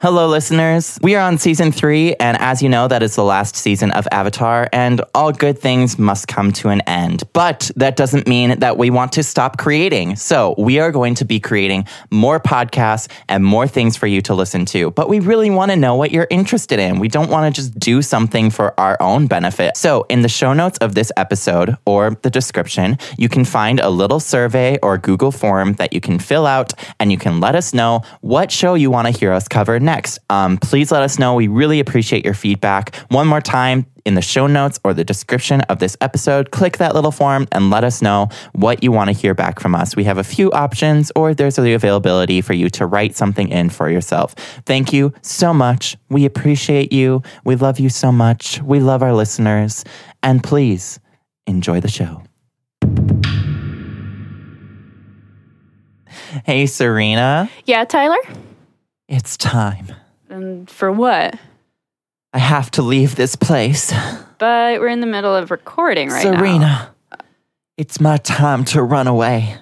Hello, listeners. We are on season three, and as you know, that is the last season of Avatar, and all good things must come to an end. But that doesn't mean that we want to stop creating. So we are going to be creating more podcasts and more things for you to listen to. But we really want to know what you're interested in. We don't want to just do something for our own benefit. So in the show notes of this episode or the description, you can find a little survey or Google form that you can fill out, and you can let us know what show you want to hear us cover next. Um, please let us know. We really appreciate your feedback. One more time, in the show notes or the description of this episode, click that little form and let us know what you want to hear back from us. We have a few options, or there's the availability for you to write something in for yourself. Thank you so much. We appreciate you. We love you so much. We love our listeners. And please enjoy the show. Hey, Serena, Yeah, Tyler? It's time. And for what? I have to leave this place. But we're in the middle of recording right Serena, now. it's my time to run away.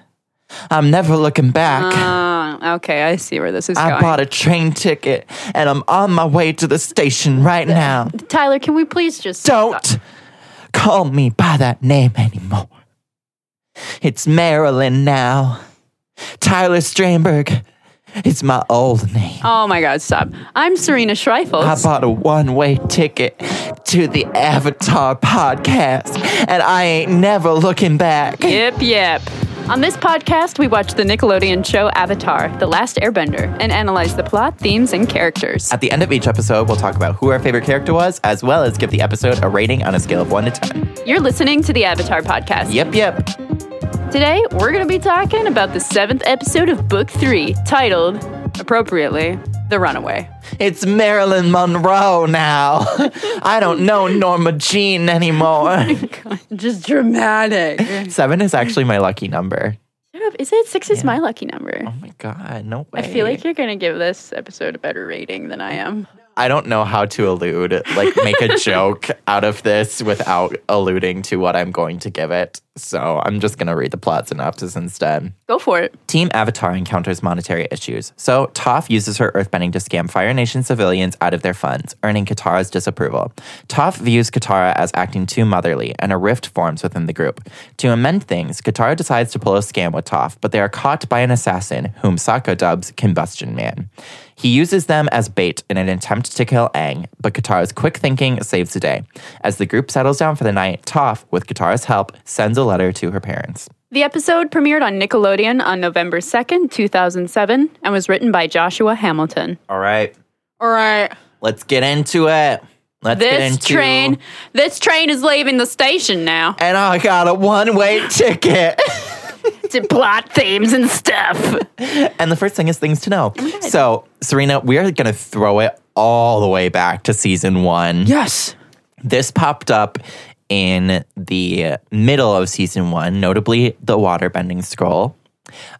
I'm never looking back. Uh, okay, I see where this is I going. I bought a train ticket and I'm on my way to the station right now. Tyler, can we please just Don't call me by that name anymore. It's Marilyn now. Tyler Strandberg is my old name. Oh my god, stop. I'm Serena Schreifels. I bought a one way ticket to the Avatar podcast and I ain't never looking back. Yep, yep. On this podcast, we watch the Nickelodeon show Avatar, The Last Airbender, and analyze the plot, themes, and characters. At the end of each episode, we'll talk about who our favorite character was, as well as give the episode a rating on a scale of 1 to 10. You're listening to the Avatar podcast. Yep, yep. Today, we're going to be talking about the seventh episode of Book Three, titled, appropriately, The Runaway. It's Marilyn Monroe now. I don't know Norma Jean anymore. Oh Just dramatic. Seven is actually my lucky number. Is it six is my lucky number? Oh my God, no way. I feel like you're going to give this episode a better rating than I am. I don't know how to allude, like make a joke out of this without alluding to what I'm going to give it. So I'm just going to read the plot synopsis instead. Go for it. Team Avatar encounters monetary issues, so Toph uses her earthbending to scam Fire Nation civilians out of their funds, earning Katara's disapproval. Toph views Katara as acting too motherly, and a rift forms within the group. To amend things, Katara decides to pull a scam with Toph, but they are caught by an assassin, whom Sokka dubs Combustion Man. He uses them as bait in an attempt to kill Aang, but Katara's quick thinking saves the day. As the group settles down for the night, Toph, with Katara's help, sends a letter to her parents. The episode premiered on Nickelodeon on November 2nd, 2007, and was written by Joshua Hamilton. All right. All right. Let's get into it. Let's get This into train, this train is leaving the station now. And I got a one-way ticket. To plot themes and stuff. and the first thing is things to know. Oh so, Serena, we are going to throw it all the way back to season one. Yes. This popped up in the middle of season one, notably the waterbending scroll.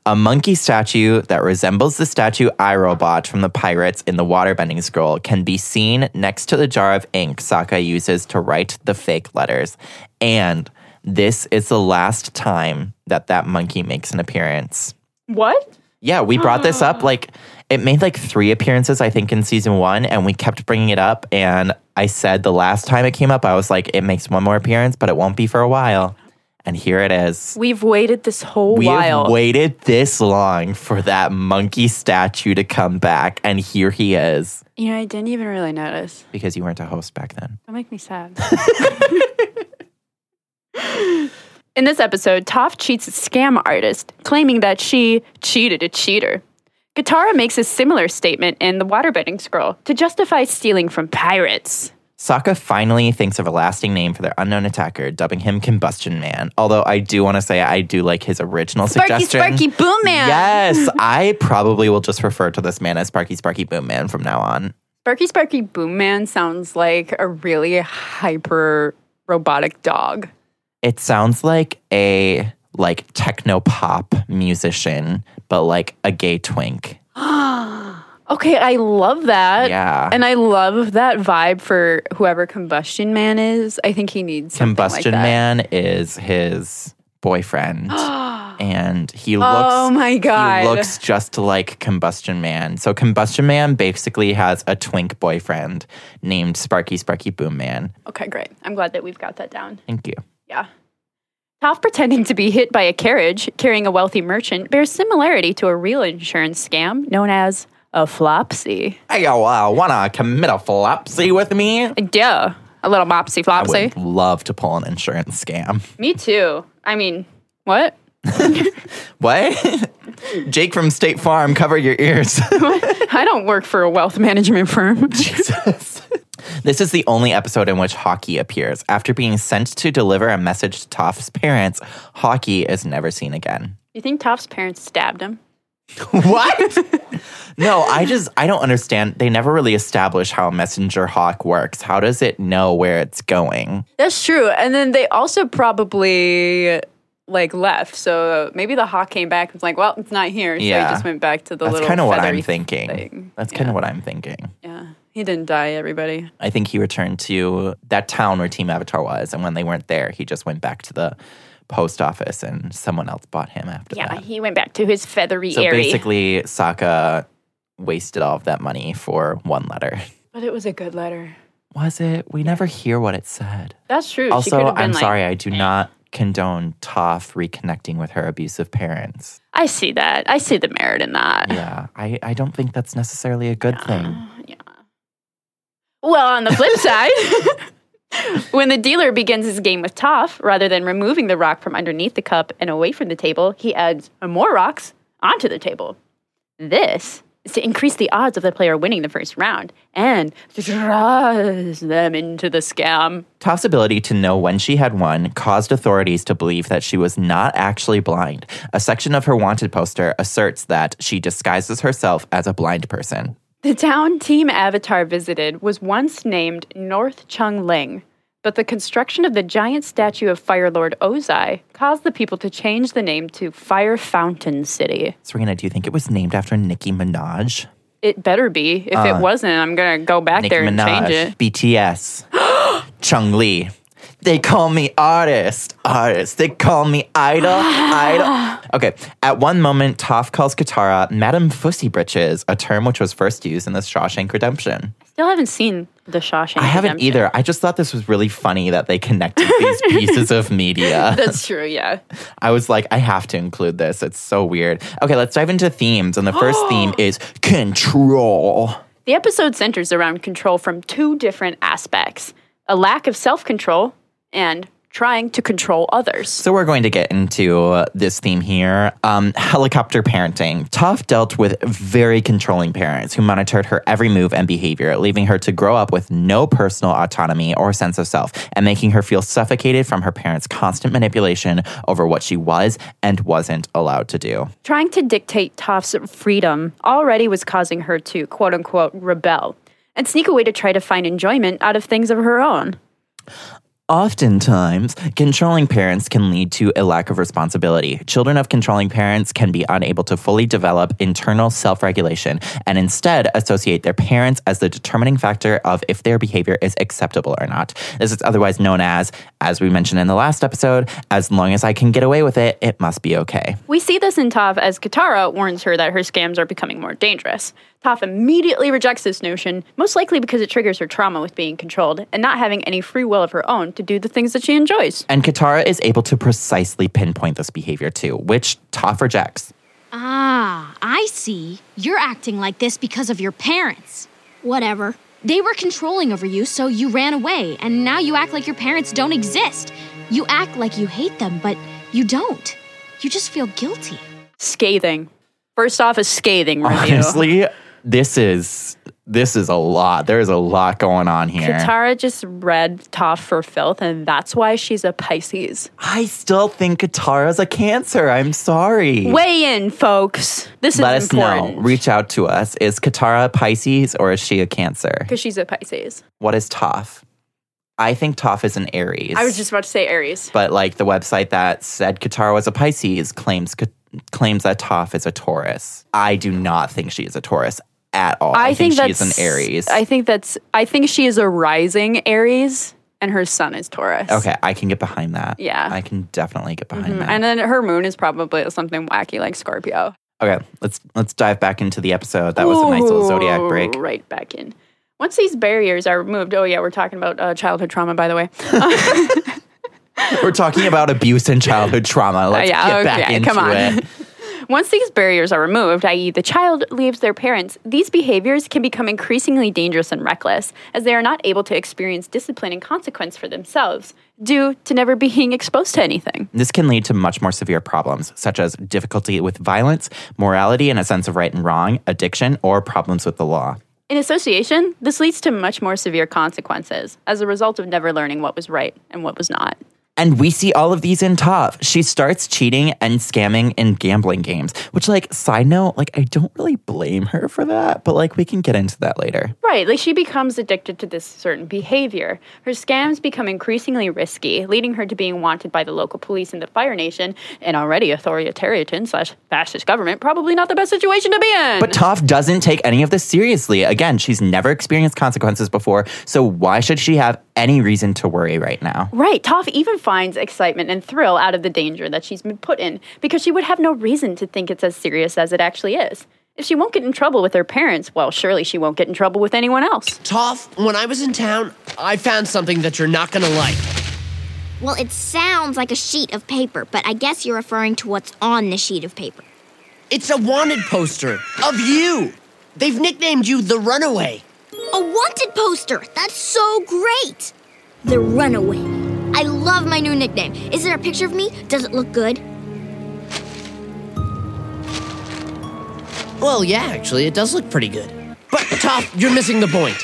A monkey statue that resembles the statue Iroh bought from the Pirates in the waterbending scroll can be seen next to the jar of ink Sokka uses to write the fake letters. And this is the last time that that monkey makes an appearance. What? Yeah, we brought this up like it made like three appearances, I think, in season one, and we kept bringing it up. And I said the last time it came up, I was like, it makes one more appearance, but it won't be for a while. And here it is. We've waited this whole We while. have waited this long for that monkey statue to come back, and here he is. you know, I didn't even really notice. Because you weren't a host back then. Don't make me sad. In this episode, Toph cheats a scam artist, claiming that she cheated a cheater. Katara makes a similar statement in the waterbending scroll to justify stealing from pirates. Sokka finally thinks of a lasting name for their unknown attacker, dubbing him Combustion Man. Although I do want to say I do like his original suggestion. Sparky suggestion. Sparky Boom Man! Yes, I probably will just refer to this man as Sparky Sparky Boom Man from now on. Sparky Sparky Boom Man sounds like a really hyper robotic dog. It sounds like a like techno pop musician, but like a gay twink. Okay, I love that. Yeah. And I love that vibe for whoever Combustion Man is. I think he needs Combustion like. Man is his boyfriend. and he oh looks Oh my God. he looks just like Combustion Man. So Combustion Man basically has a twink boyfriend named Sparky Sparky Boom Man. Okay, great. I'm glad that we've got that down. Thank you. Yeah. Toph pretending to be hit by a carriage carrying a wealthy merchant bears similarity to a real insurance scam known as a flopsy. Hey, yo, uh, wanna commit a flopsy with me? Duh. A little mopsy I flopsy. would love to pull an insurance scam. Me too. I mean, what? What? Jake from State Farm, cover your ears. I don't work for a wealth management firm. Jesus. This is the only episode in which Hawky appears. After being sent to deliver a message to Toph's parents, Hawky is never seen again. you think Toph's parents stabbed him? What? no, I just I don't understand. They never really establish how a messenger hawk works. How does it know where it's going? That's true. And then they also probably like left. So maybe the hawk came back and was like, well, it's not here. So Yeah. he just went back to the That's little kind of what I'm thinking. thing. That's kind of what I'm thinking. Yeah. He didn't die, everybody. I think he returned to that town where Team Avatar was, and when they weren't there, he just went back to the post office, and someone else bought him after Yeah, that. he went back to his feathery So area. basically, Sokka wasted all of that money for one letter. But it was a good letter. Was it? We never hear what it said. That's true. Also, have been I'm like, sorry, I do not condone Toph reconnecting with her abusive parents. I see that. I see the merit in that. Yeah, I, I don't think that's necessarily a good thing. Yeah. Well, on the flip side, when the dealer begins his game with Toph, rather than removing the rock from underneath the cup and away from the table, he adds more rocks onto the table. This is to increase the odds of the player winning the first round and draws them into the scam. Toph's ability to know when she had won caused authorities to believe that she was not actually blind. A section of her wanted poster asserts that she disguises herself as a blind person. The town Team Avatar visited was once named North Chung Ling, but the construction of the giant statue of Fire Lord Ozai caused the people to change the name to Fire Fountain City. Serena, do you think it was named after Nicki Minaj? It better be. If it wasn't, I'm gonna go back Uh, Nicki there and change it. BTS, Chung Lee. They call me artist, artist. They call me idol, idol. Okay, at one moment, Toph calls Katara Madam Fussy Britches, a term which was first used in the Shawshank Redemption. Still haven't seen the Shawshank. I haven't Redemption. either. I just thought this was really funny that they connected these pieces of media. That's true. Yeah. I was like, I have to include this. It's so weird. Okay, let's dive into themes. And the first theme is control. The episode centers around control from two different aspects: a lack of self-control and trying to control others. So we're going to get into uh, this theme here. Um, helicopter parenting. Toph dealt with very controlling parents who monitored her every move and behavior, leaving her to grow up with no personal autonomy or sense of self, and making her feel suffocated from her parents' constant manipulation over what she was and wasn't allowed to do. Trying to dictate Toph's freedom already was causing her to quote unquote rebel and sneak away to try to find enjoyment out of things of her own. Oftentimes, controlling parents can lead to a lack of responsibility. Children of controlling parents can be unable to fully develop internal self regulation and instead associate their parents as the determining factor of if their behavior is acceptable or not. This is otherwise known as, as we mentioned in the last episode, as long as I can get away with it, it must be okay. We see this in Toph as Katara warns her that her scams are becoming more dangerous. Toph immediately rejects this notion, most likely because it triggers her trauma with being controlled and not having any free will of her own to do the things that she enjoys. And Katara is able to precisely pinpoint this behavior too, which Toph rejects. Ah, I see. You're acting like this because of your parents. Whatever. They were controlling over you, so you ran away, and now you act like your parents don't exist. You act like you hate them, but you don't. You just feel guilty. Scathing. First off, a scathing review. Honestly, this is this is a lot. There's a lot going on here. Katara just read Toph for filth, and that's why she's a Pisces. I still think Katara's a cancer. I'm sorry. Weigh in, folks. This Let is important. Let us know. Reach out to us. Is Katara a Pisces or is she a Cancer? Because she's a Pisces. What is Toph? I think Toph is an Aries. I was just about to say Aries. but like the website that said Katara was a Pisces claims claims that Toph is a Taurus. I do not think she is a Taurus at all. I, I think, she's an Aries. I think that's. I think she is a rising Aries, and her sun is Taurus. Okay, I can get behind that. Yeah. I can definitely get behind that. And then her moon is probably something wacky like Scorpio. okay, let's let's dive back into the episode. That was a nice little zodiac break. Right back in. Once these barriers are removed, oh yeah, we're talking about uh, childhood trauma, by the way. We're talking about abuse and childhood trauma. Let's yeah, get back into come on. it. Once these barriers are removed, i.e., the child leaves their parents, these behaviors can become increasingly dangerous and reckless, as they are not able to experience discipline and consequence for themselves due to never being exposed to anything. This can lead to much more severe problems, such as difficulty with violence, morality and a sense of right and wrong, addiction, or problems with the law. In association, this leads to much more severe consequences as a result of never learning what was right and what was not. And we see all of these in Toph. She starts cheating and scamming in gambling games, which, like, side note, like, I don't really blame her for that, but, like, we can get into that later. Right, like she becomes addicted to this certain behavior. Her scams become increasingly risky, leading her to being wanted by the local police and the Fire Nation, an already authoritarian slash fascist government. Probably not the best situation to be in. But Toph doesn't take any of this seriously. Again, she's never experienced consequences before, so why should she have any reason to worry right now? Right, Toph even finds excitement and thrill out of the danger that she's been put in because she would have no reason to think it's as serious as it actually is. If she won't get in trouble with her parents, well, surely she won't get in trouble with anyone else. Toph, when I was in town, I found something that you're not gonna like. Well, it sounds like a sheet of paper, but I guess you're referring to what's on the sheet of paper. It's a wanted poster of you. They've nicknamed you the Runaway. A wanted poster! That's so great! The Runaway. I love my new nickname. Is there a picture of me? Does it look good? Well, yeah, actually, it does look pretty good. But, Toph, you're missing the point.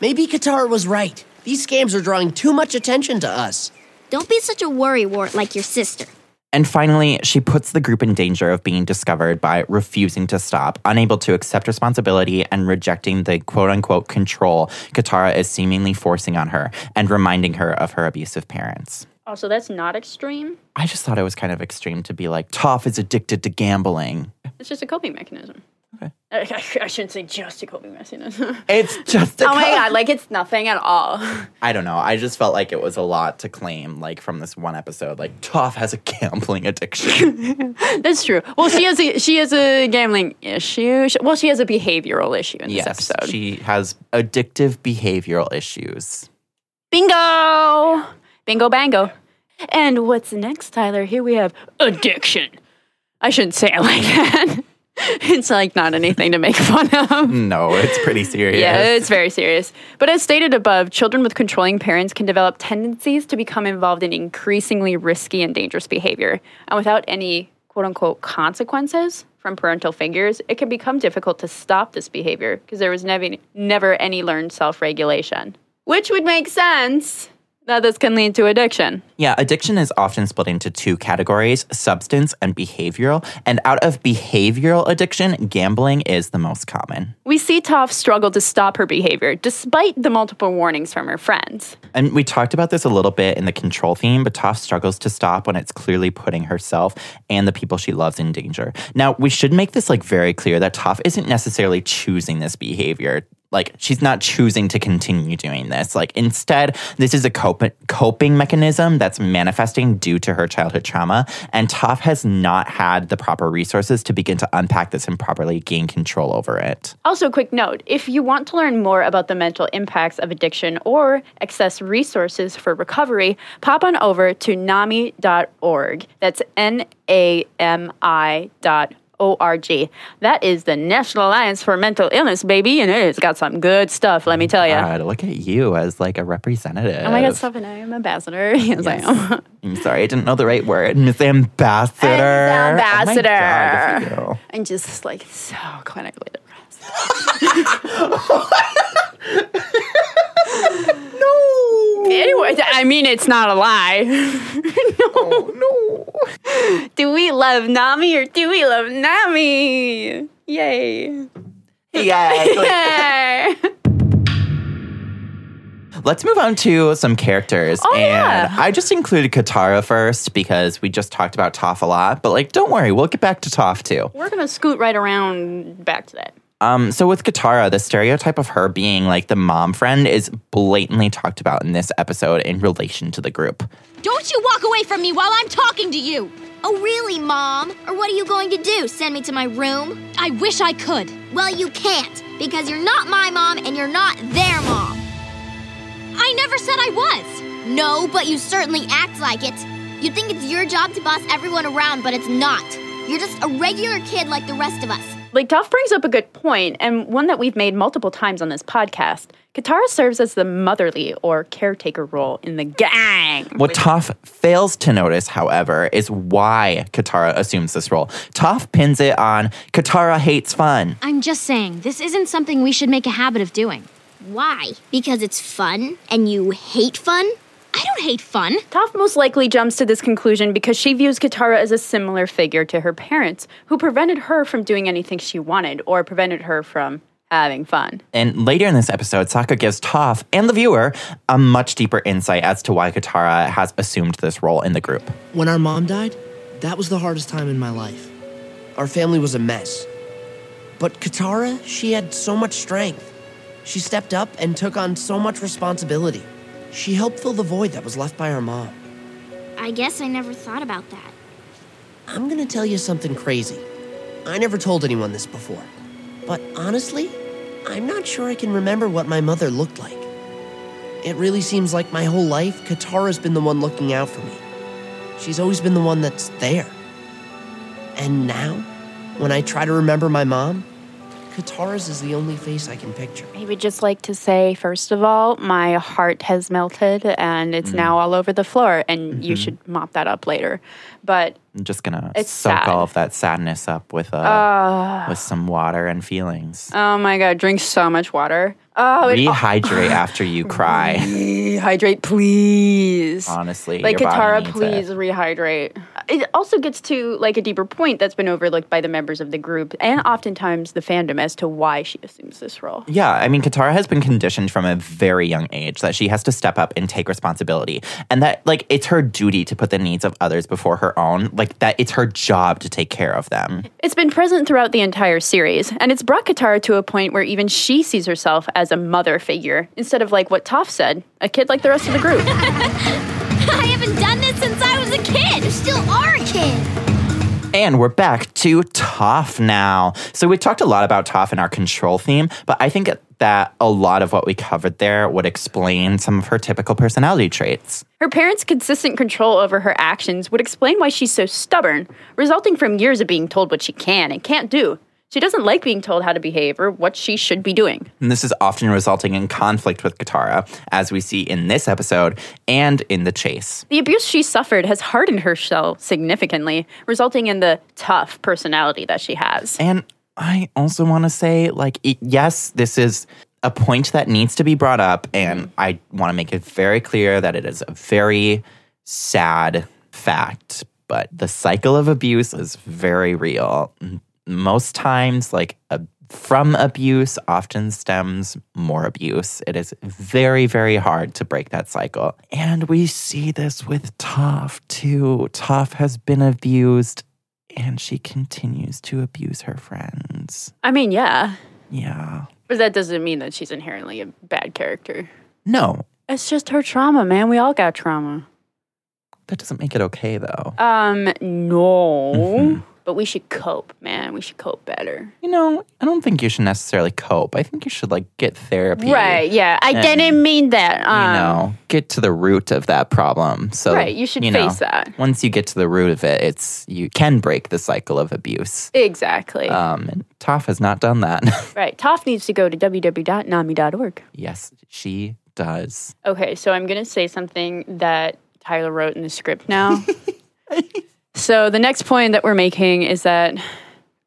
Maybe Katara was right. These scams are drawing too much attention to us. Don't be such a worrywart like your sister. And finally, she puts the group in danger of being discovered by refusing to stop, unable to accept responsibility, and rejecting the quote unquote control Katara is seemingly forcing on her and reminding her of her abusive parents. Oh, also, that's not extreme. I just thought it was kind of extreme to be like, Toph is addicted to gambling. It's just a coping mechanism. Okay. I, I, shouldn't say just a coping mechanism. It's just a oh my god, like it's nothing at all. I don't know. I just felt like it was a lot to claim, like from this one episode. Like Toph has a gambling addiction. That's true. Well, she has a she has a gambling issue. She- Well, she has a behavioral issue in this yes, episode. she has addictive behavioral issues. Bingo! Bingo bango. And what's next, Tyler? Here we have addiction. I shouldn't say it like that. it's like not anything to make fun of. No, it's pretty serious. Yeah, it's very serious. But as stated above, children with controlling parents can develop tendencies to become involved in increasingly risky and dangerous behavior. And without any quote unquote consequences from parental figures, it can become difficult to stop this behavior because there was never, never any learned self regulation. Which would make sense that this can lead to addiction. Yeah, addiction is often split into two categories substance and behavioral. And out of behavioral addiction, gambling is the most common. We see Toph struggle to stop her behavior despite the multiple warnings from her friends. And we talked about this a little bit in the control theme, but Toph struggles to stop when it's clearly putting herself and the people she loves in danger. Now, we should make this like very clear that Toph isn't necessarily choosing this behavior. Like she's not choosing to continue doing this. Like instead, this is a cope- coping mechanism that's manifesting due to her childhood trauma. And Toph has not had the proper resources to begin to unpack this and properly gain control over it. Also, quick note if you want to learn more about the mental impacts of addiction or access resources for recovery, pop on over to NAMI.org. That's N A M I dot O-R-G. That is the National Alliance for Mental Illness, baby, and it's got some good stuff, let me tell you. God, look at you as like a representative. Oh my god, stop it. I am ambassador. Yes, I am. I'm sorry, I didn't know the right word. Miss Ambassador. Ambassador. Oh my God, good for you. I'm just like so clinically depressed. No. Anyway, I mean, it's not a lie. Oh, no. Do we love Nami or do we love Nami? Yay. Yeah. Let's move on to some characters. Oh, and yeah. I just included Katara first because we just talked about Toph a lot. But like, don't worry, we'll get back to Toph too. We're going to scoot right around back to that. Um, so with Katara, the stereotype of her being like the mom friend is blatantly talked about in this episode in relation to the group. Don't you walk away from me while I'm talking to you! Oh, really, Mom? Or what are you going to do? Send me to my room? I wish I could. Well, you can't, because you're not my mom and you're not their mom. I never said I was. No, but you certainly act like it. You think it's your job to boss everyone around, but it's not. You're just a regular kid like the rest of us. Like Toph brings up a good point, and one that we've made multiple times on this podcast. Katara serves as the motherly or caretaker role in the gang. What Toph fails to notice, however, is why Katara assumes this role. Toph pins it on Katara hates fun. I'm just saying, this isn't something we should make a habit of doing. Why? Because it's fun and you hate fun? I don't hate fun. Toph most likely jumps to this conclusion because she views Katara as a similar figure to her parents, who prevented her from doing anything she wanted or prevented her from having fun. And later in this episode, Sokka gives Toph and the viewer a much deeper insight as to why Katara has assumed this role in the group. When our mom died, that was the hardest time in my life. Our family was a mess. But Katara, she had so much strength. She stepped up and took on so much responsibility. She helped fill the void that was left by our mom. I guess I never thought about that. I'm gonna tell you something crazy. I never told anyone this before. But honestly, I'm not sure I can remember what my mother looked like. It really seems like my whole life, Katara's been the one looking out for me. She's always been the one that's there. And now, when I try to remember my mom, Katara's is the only face I can picture. I would just like to say, first of all, my heart has melted and it's mm. now all over the floor, and you mm-hmm. should mop that up later. But I'm just gonna It's soak sad. all of that sadness up with uh, ah. with some water and feelings. oh my god, drink so much water. Oh, it, Rehydrate oh. after you cry. rehydrate, please. Honestly, like your body Katara, needs please it. rehydrate. It also gets to like a deeper point that's been overlooked by the members of the group and oftentimes the fandom as to why she assumes this role. Yeah, I mean, Katara has been conditioned from a very young age that she has to step up and take responsibility, and that like it's her duty to put the needs of others before her own. Like that, it's her job to take care of them. It's been present throughout the entire series, and it's brought Katara to a point where even she sees herself as a mother figure instead of like what Toph said, a kid like the rest of the group. kid. You still are a kid. And we're back to Toph now. So we talked a lot about Toph in our control theme, but I think that a lot of what we covered there would explain some of her typical personality traits. Her parents' consistent control over her actions would explain why she's so stubborn, resulting from years of being told what she can and can't do. She doesn't like being told how to behave or what she should be doing. And this is often resulting in conflict with Katara, as we see in this episode and in the chase. The abuse she suffered has hardened her shell significantly, resulting in the tough personality that she has. And I also want to say, like, yes, this is a point that needs to be brought up, and I want to make it very clear that it is a very sad fact. But the cycle of abuse is very real. Most times, like, a, from abuse often stems more abuse. It is very, very hard to break that cycle. And we see this with Toph, too. Toph has been abused and she continues to abuse her friends. I mean, yeah, Yeah. but that doesn't mean that she's inherently a bad character. No, It's just her trauma, man. We all got trauma. that doesn't make it okay though. Um, no. Mm-hmm. But we should cope, man. We should cope better. You know, I don't think you should necessarily cope. I think you should like get therapy. Right, yeah. I And, didn't mean that. You Um, know, get to the root of that problem. So Right, you should know, face that. Once you get to the root of it, it's you can break the cycle of abuse. Exactly. Um, and Toph has not done that. right. Toph needs to go to www.nami.org. yes, she does. Okay, so I'm going to say something that Tyler wrote in the script now. so the next point that we're making is that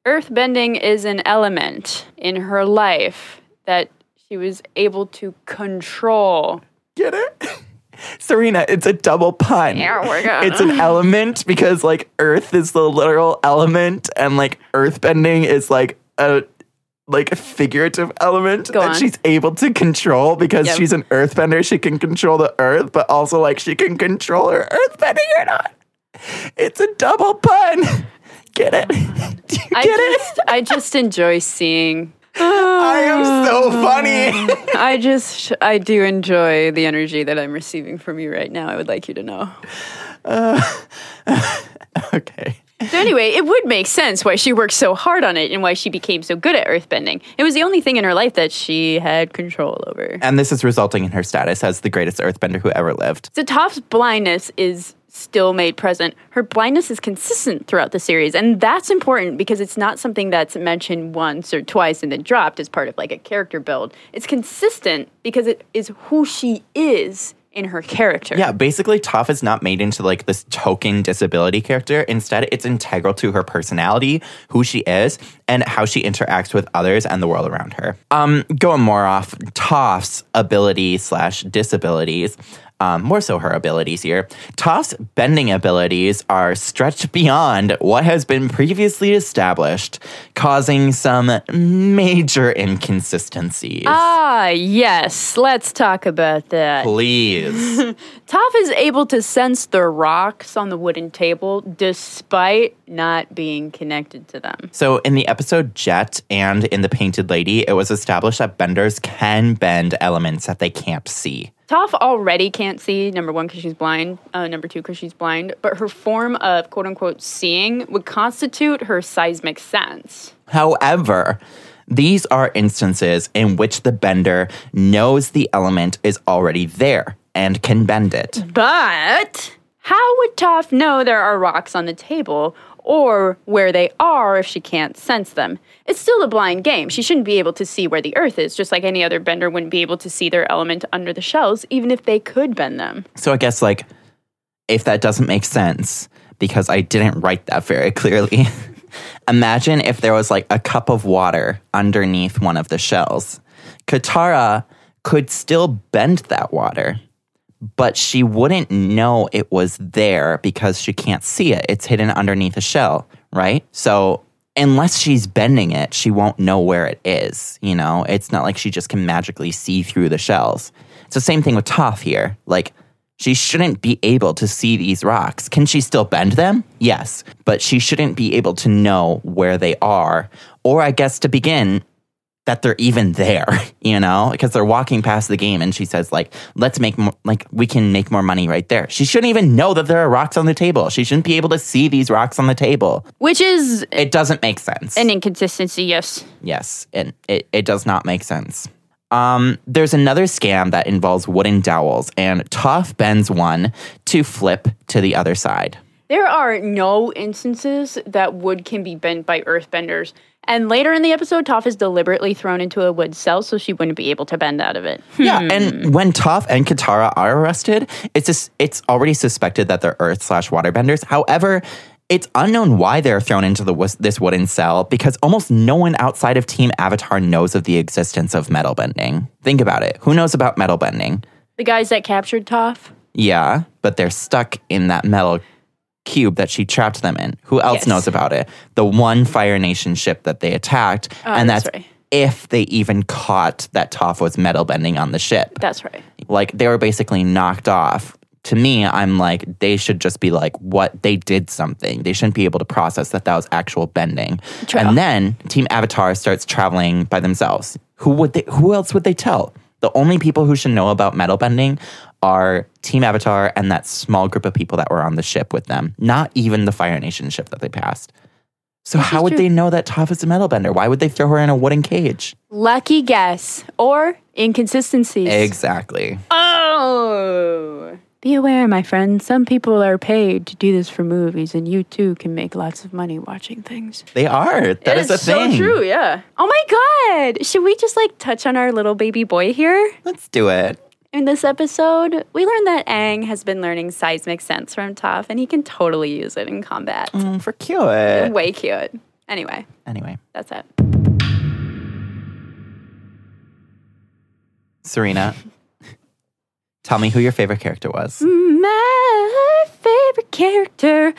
earthbending is an element in her life that she was able to control. Get it? Serena, it's a double pun. Yeah, we're gonna- It's an element because like earth is the literal element and like earthbending is like a like a figurative element Go that on. she's able to control because Yep. she's an earthbender. She can control the earth, but also like she can control her earthbending or not. It's a double pun. Get it? Do you I get it? I just enjoy seeing I am so funny. I just, I do enjoy the energy that I'm receiving from you right now. I would like you to know. Uh, okay. So anyway, it would make sense why she worked so hard on it and why she became so good at earthbending. It was the only thing in her life that she had control over. And this is resulting in her status as the greatest earthbender who ever lived. So Toph's blindness is still made present. Her blindness is consistent throughout the series, and that's important because it's not something that's mentioned once or twice and then dropped as part of like a character build. It's consistent because it is who she is in her character. Yeah, basically, Toph is not made into like this token disability character. Instead, it's integral to her personality, who she is, and how she interacts with others and the world around her. Um, going more off Toph's ability slash disabilities. Um, more so her abilities here. Toph's bending abilities are stretched beyond what has been previously established, causing some major inconsistencies. Ah, yes. Let's talk about that. Please. Toph is able to sense the rocks on the wooden table despite not being connected to them. So, in the episode Jet and in The Painted Lady, it was established that benders can bend elements that they can't see. Toph already can't see, number one, because she's blind, uh, number two, because she's blind, but her form of quote unquote seeing would constitute her seismic sense. However, these are instances in which the bender knows the element is already there and can bend it. But how would Toph know there are rocks on the table or where they are if she can't sense them? It's still a blind game. She shouldn't be able to see where the earth is, just like any other bender wouldn't be able to see their element under the shells, even if they could bend them. So, I guess, like, if that doesn't make sense, because I didn't write that very clearly, imagine if there was like a cup of water underneath one of the shells. Katara could still bend that water, but she wouldn't know it was there because she can't see it. It's hidden underneath a shell, right? So, unless she's bending it, she won't know where it is. You know, it's not like she just can magically see through the shells. It's the same thing with Toph here. Like, she shouldn't be able to see these rocks. Can she still bend them? Yes, but she shouldn't be able to know where they are, or I guess to begin, that they're even there, you know, because they're walking past the game and she says like, "Let's make more, like we can make more money right there." She shouldn't even know that there are rocks on the table. She shouldn't be able to see these rocks on the table. Which is It doesn't make sense. an inconsistency, yes. Yes, and it, it does not make sense. Um, there's another scam that involves wooden dowels, and Toph bends one to flip to the other side. There are no instances that wood can be bent by earthbenders. And later in the episode, Toph is deliberately thrown into a wood cell so she wouldn't be able to bend out of it. Yeah, hmm. and when Toph and Katara are arrested, it's just, it's already suspected that they're Earth slash waterbenders. However, it's unknown why they're thrown into the, this wooden cell because almost no one outside of Team Avatar knows of the existence of metal bending. Think about it. Who knows about metal bending? The guys that captured Toph? Yeah, but they're stuck in that metal cube that she trapped them in. Who else Yes. knows about it? The one Fire Nation ship that they attacked, oh, and that's that's right. if they even caught that Toph was metal bending on the ship. That's right. like they were basically knocked off. To me, I'm like they should just be like what they did something. They shouldn't be able to process that that was actual bending. True. And then Team Avatar starts traveling by themselves. Who would they? Who else would they tell? The only people who should know about metal bending are Team Avatar and that small group of people that were on the ship with them. Not even the Fire Nation ship that they passed. So how would true. they know that Toph is a metal bender? Why would they throw her in a wooden cage? Lucky guess or inconsistencies. Exactly. Oh. Be aware, my friend. Some people are paid to do this for movies, and you too can make lots of money watching things. They are. That is a It's so thing. true, yeah. Oh my god! Should we just like touch on our little baby boy here? Let's do it. In this episode, we learned that Aang has been learning seismic sense from Toph, and he can totally use it in combat. Mm, for cute. Way cute. Anyway, Anyway, that's it. Serena, tell me who your favorite character was. My favorite character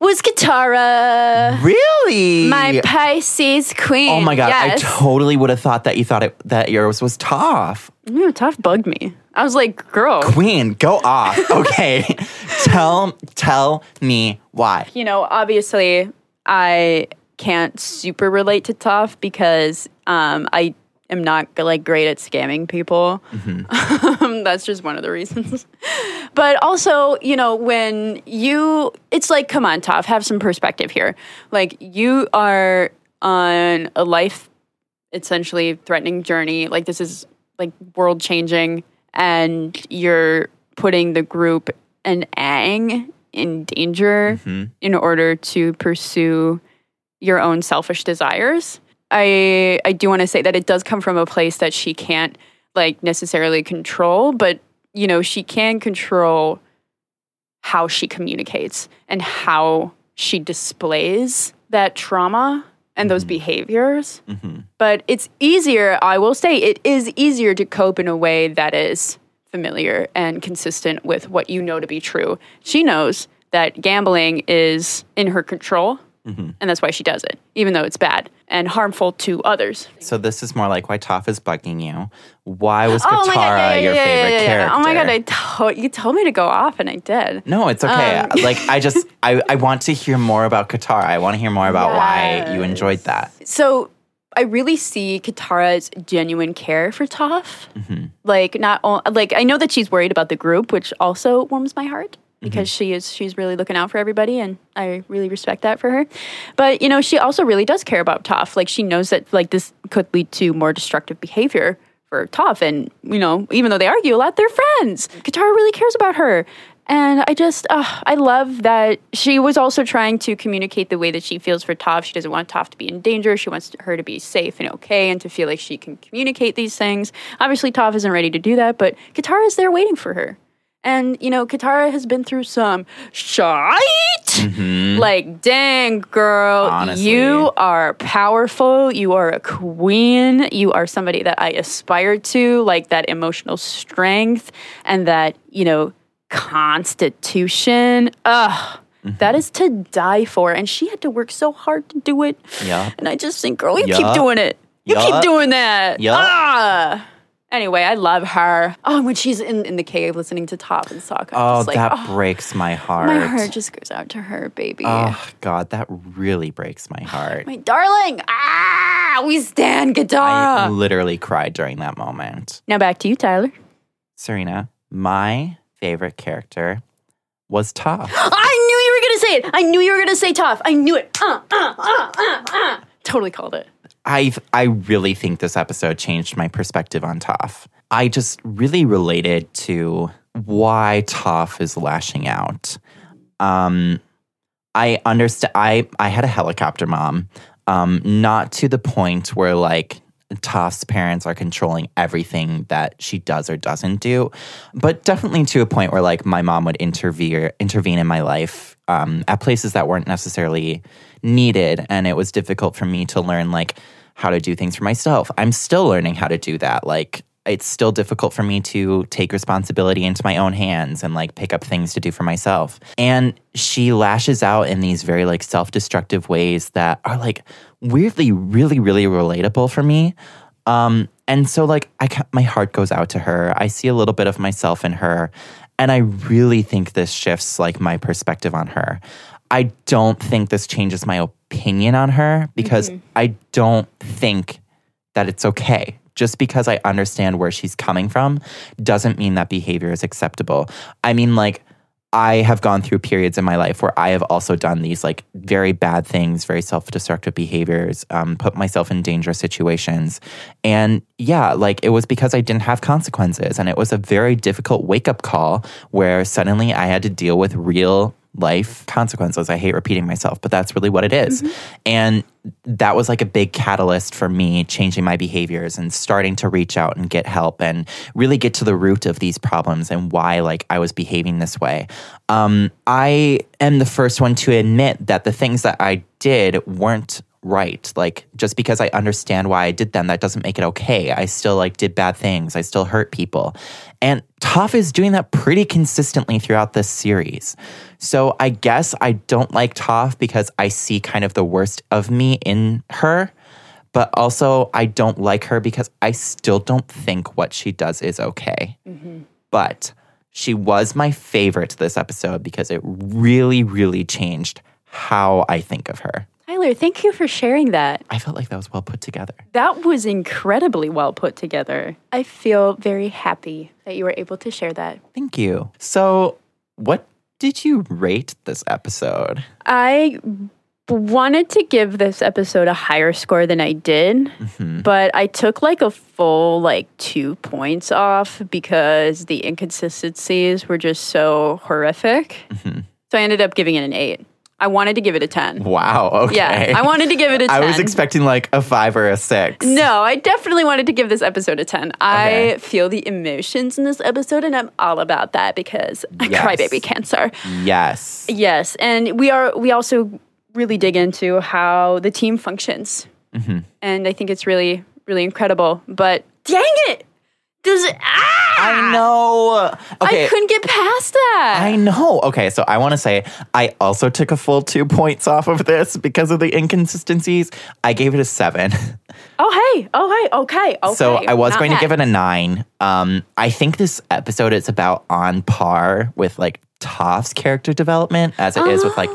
was Katara. Really? My Pisces queen. oh my god! Yes. I totally would have thought that you thought it, that yours was Toph. Mm, Toph bugged me. I was like, girl. Queen, go off. Okay, tell tell me why. You know, obviously, I can't super relate to Toph because um, I am not like great at scamming people. Mm-hmm. That's just one of the reasons. but also, you know, when you, it's like, come on, Toph, have some perspective here. Like you are on a life essentially threatening journey. Like this is like world changing, and you're putting the group and Aang in danger mm-hmm. in order to pursue your own selfish desires. I I do want to say that it does come from a place that she can't like necessarily control, but you know, she can control how she communicates and how she displays that trauma and those mm-hmm. behaviors. Mm-hmm. But it's easier, I will say, it is easier to cope in a way that is familiar and consistent with what you know to be true. She knows that gambling is in her control, mm-hmm. and that's why she does it, even though it's bad and harmful to others. So this is more like why Toph is bugging you. Why was Katara Oh my god, yeah, yeah, your yeah, favorite character? Oh my god, I to- you told me to go off and I did. no, it's okay. Um, like I just I, I want to hear more about Katara. I want to hear more about why you enjoyed that. So I really see Katara's genuine care for Toph. Like not all, like I know that she's worried about the group, which also warms my heart because she is she's really looking out for everybody and I really respect that for her. But you know, she also really does care about Toph. Like she knows that like this could lead to more destructive behavior for Toph and you know, even though they argue a lot, they're friends. Katara really cares about her. And I just, uh, I love that she was also trying to communicate the way that she feels for Toph. She doesn't want Toph to be in danger. She wants her to be safe and okay and to feel like she can communicate these things. Obviously, Toph isn't ready to do that, but Katara is there waiting for her. And, you know, Katara has been through some shite. Like, dang, girl, Honestly. you are powerful. You are a queen. You are somebody that I aspire to, like that emotional strength and that, you know, constitution. Ugh. That is to die for. And she had to work so hard to do it. Yeah. And I just think, girl, you keep doing it. You keep doing that. Yup. Ah. Anyway, I love her. Oh, when she's in, in the cave listening to Toph and Sokka. I'm Oh, just like, that oh, breaks my heart. my heart just goes out to her, baby. Oh God, that really breaks my heart. My darling. Ah, we stand together. I literally cried during that moment. now back to you, Tyler. Serena, my favorite character was Toph. I knew you were going to say it. I knew you were going to say Toph. I knew it. Uh, uh, uh, uh, uh. Totally called it. I I really think this episode changed my perspective on Toph. I just really related to why Toph is lashing out. Um, I understand. I I had a helicopter mom, um, not to the point where like Toph's parents are controlling everything that she does or doesn't do, but definitely to a point where like my mom would intervene intervene in my life um, at places that weren't necessarily needed, and it was difficult for me to learn like how to do things for myself. I'm still learning how to do that. Like it's still difficult for me to take responsibility into my own hands and like pick up things to do for myself. And she lashes out in these very like self-destructive ways that are like weirdly really really relatable for me. Um and so like I my heart goes out to her. I see a little bit of myself in her and I really think this shifts like my perspective on her. I don't think this changes my opinion on her because I don't think that it's okay. Just because I understand where she's coming from doesn't mean that behavior is acceptable. I mean, like, I have gone through periods in my life where I have also done these like very bad things, very self destructive behaviors, um, put myself in dangerous situations. And yeah, like it was because I didn't have consequences. And it was a very difficult wake up call where suddenly I had to deal with real life consequences. I hate repeating myself, but that's really what it is. And that was like a big catalyst for me changing my behaviors and starting to reach out and get help and really get to the root of these problems and why like I was behaving this way. Um, I am the first one to admit that the things that I did weren't right. Like just because I understand why I did them, that doesn't make it okay. I still like did bad things. I still hurt people. And Toph is doing that pretty consistently throughout this series. So I guess I don't like Toph because I see kind of the worst of me in her. But also, I don't like her because I still don't think what she does is okay. Mm-hmm. But she was my favorite this episode because it really, really changed how I think of her. Tyler, thank you for sharing that. I felt like that was well put together. That was incredibly well put together. I feel very happy that you were able to share that. Thank you. So, what did you rate this episode? I wanted to give this episode a higher score than I did, mm-hmm. but I took like a full like 2 points off because the inconsistencies were just so horrific. Mm-hmm. So I ended up giving it an 8. I wanted to give it a 10. Wow. Okay. Yeah, I wanted to give it a 10. I was expecting like a five or a six. No, I definitely wanted to give this episode a 10. I feel the emotions in this episode, and I'm all about that because I Yes. cry baby cancer. Yes. Yes, and we are we also really dig into how the team functions, Mm-hmm. and I think it's really really incredible. But dang it, does it? Ah! I know. Okay. I couldn't get past that. I know. Okay, so I want to say I also took a full two points off of this because of the inconsistencies. I gave it a seven. oh hey, oh hey, okay, okay. so I was not going bad. to give it a nine. Um, I think this episode is about on par with like Toph's character development as it is with like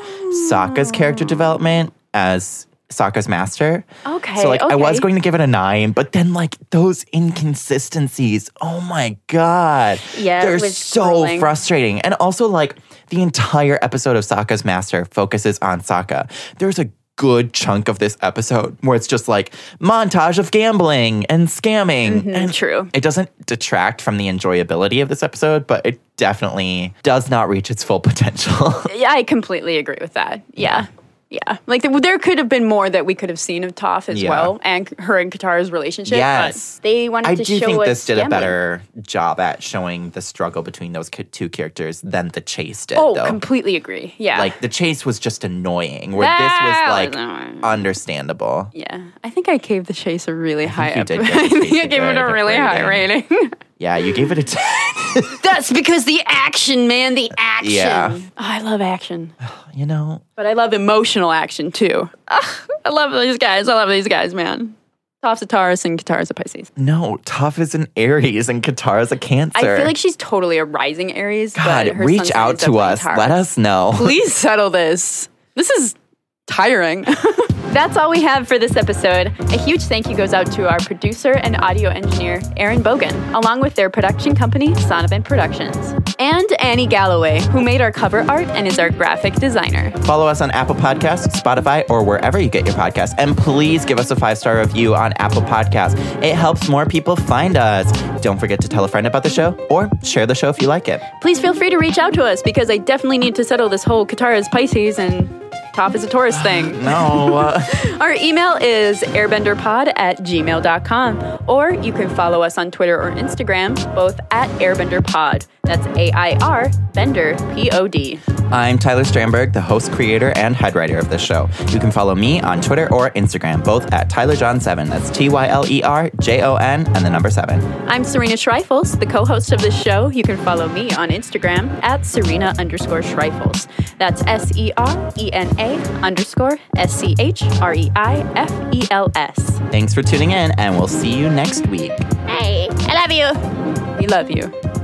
Sokka's character development as Sokka's master. Okay, So like I was going to give it a nine, but then like those inconsistencies, oh my god. Yeah, They're so grueling. frustrating. And also like the entire episode of Sokka's master focuses on Sokka. There's a good chunk of this episode where it's just like montage of gambling and scamming. Mm-hmm, and true. It doesn't detract from the enjoyability of this episode, but it definitely does not reach its full potential. Yeah, I completely agree with that. Yeah. Yeah. Yeah, like there, there could have been more that we could have seen of Toph as Yeah. well and her and Katara's relationship. Yes. But they wanted I to do show think us this did a better job at showing the struggle between those two characters than the chase did. Oh, though. completely agree. Yeah. Like the chase was just annoying, where That this was was like annoying. understandable. yeah. I think I gave the chase a really high you up. did give I think I gave it a really high rating. Yeah, you gave it a 10. That's because the action, man, the action. Yeah. Oh, I love action. you know, But I love emotional action too. Ugh, I love these guys. I love these guys, man. Toph's a Taurus and Katara's a Pisces. no, Toph is an Aries and Katara's a Cancer. I feel like she's totally a rising Aries. God, but her reach out to us. Taurus. Let us know. Please settle this. This is tiring. That's all we have for this episode. A huge thank you goes out to our producer and audio engineer, Aaron Bogan, along with their production company, Sonovan Productions, and Annie Galloway, who made our cover art and is our graphic designer. Follow us on Apple Podcasts, Spotify, or wherever you get your podcasts. And please give us a five star review on Apple Podcasts. It helps more people find us. Don't forget to tell a friend about the show or share the show if you like it. Please feel free to reach out to us because I definitely need to settle this whole Katara's Pisces and Toph is a Taurus thing. No. uh, Our email is airbenderpod at gmail.com, or you can follow us on Twitter or Instagram, both at airbenderpod. That's A I R Bender P O D. I'm Tyler Strandberg, the host, creator, and head writer of this show. You can follow me on Twitter or Instagram, both at TylerJon7. That's T Y L E R J O N and the number seven. I'm Serena Schreifels, the co host of this show. You can follow me on Instagram at Serena underscore Schreifels. That's S E R E N A underscore S C H R E I F E L S. Thanks for tuning in, and we'll see you next week. Hey, I love you. We love you.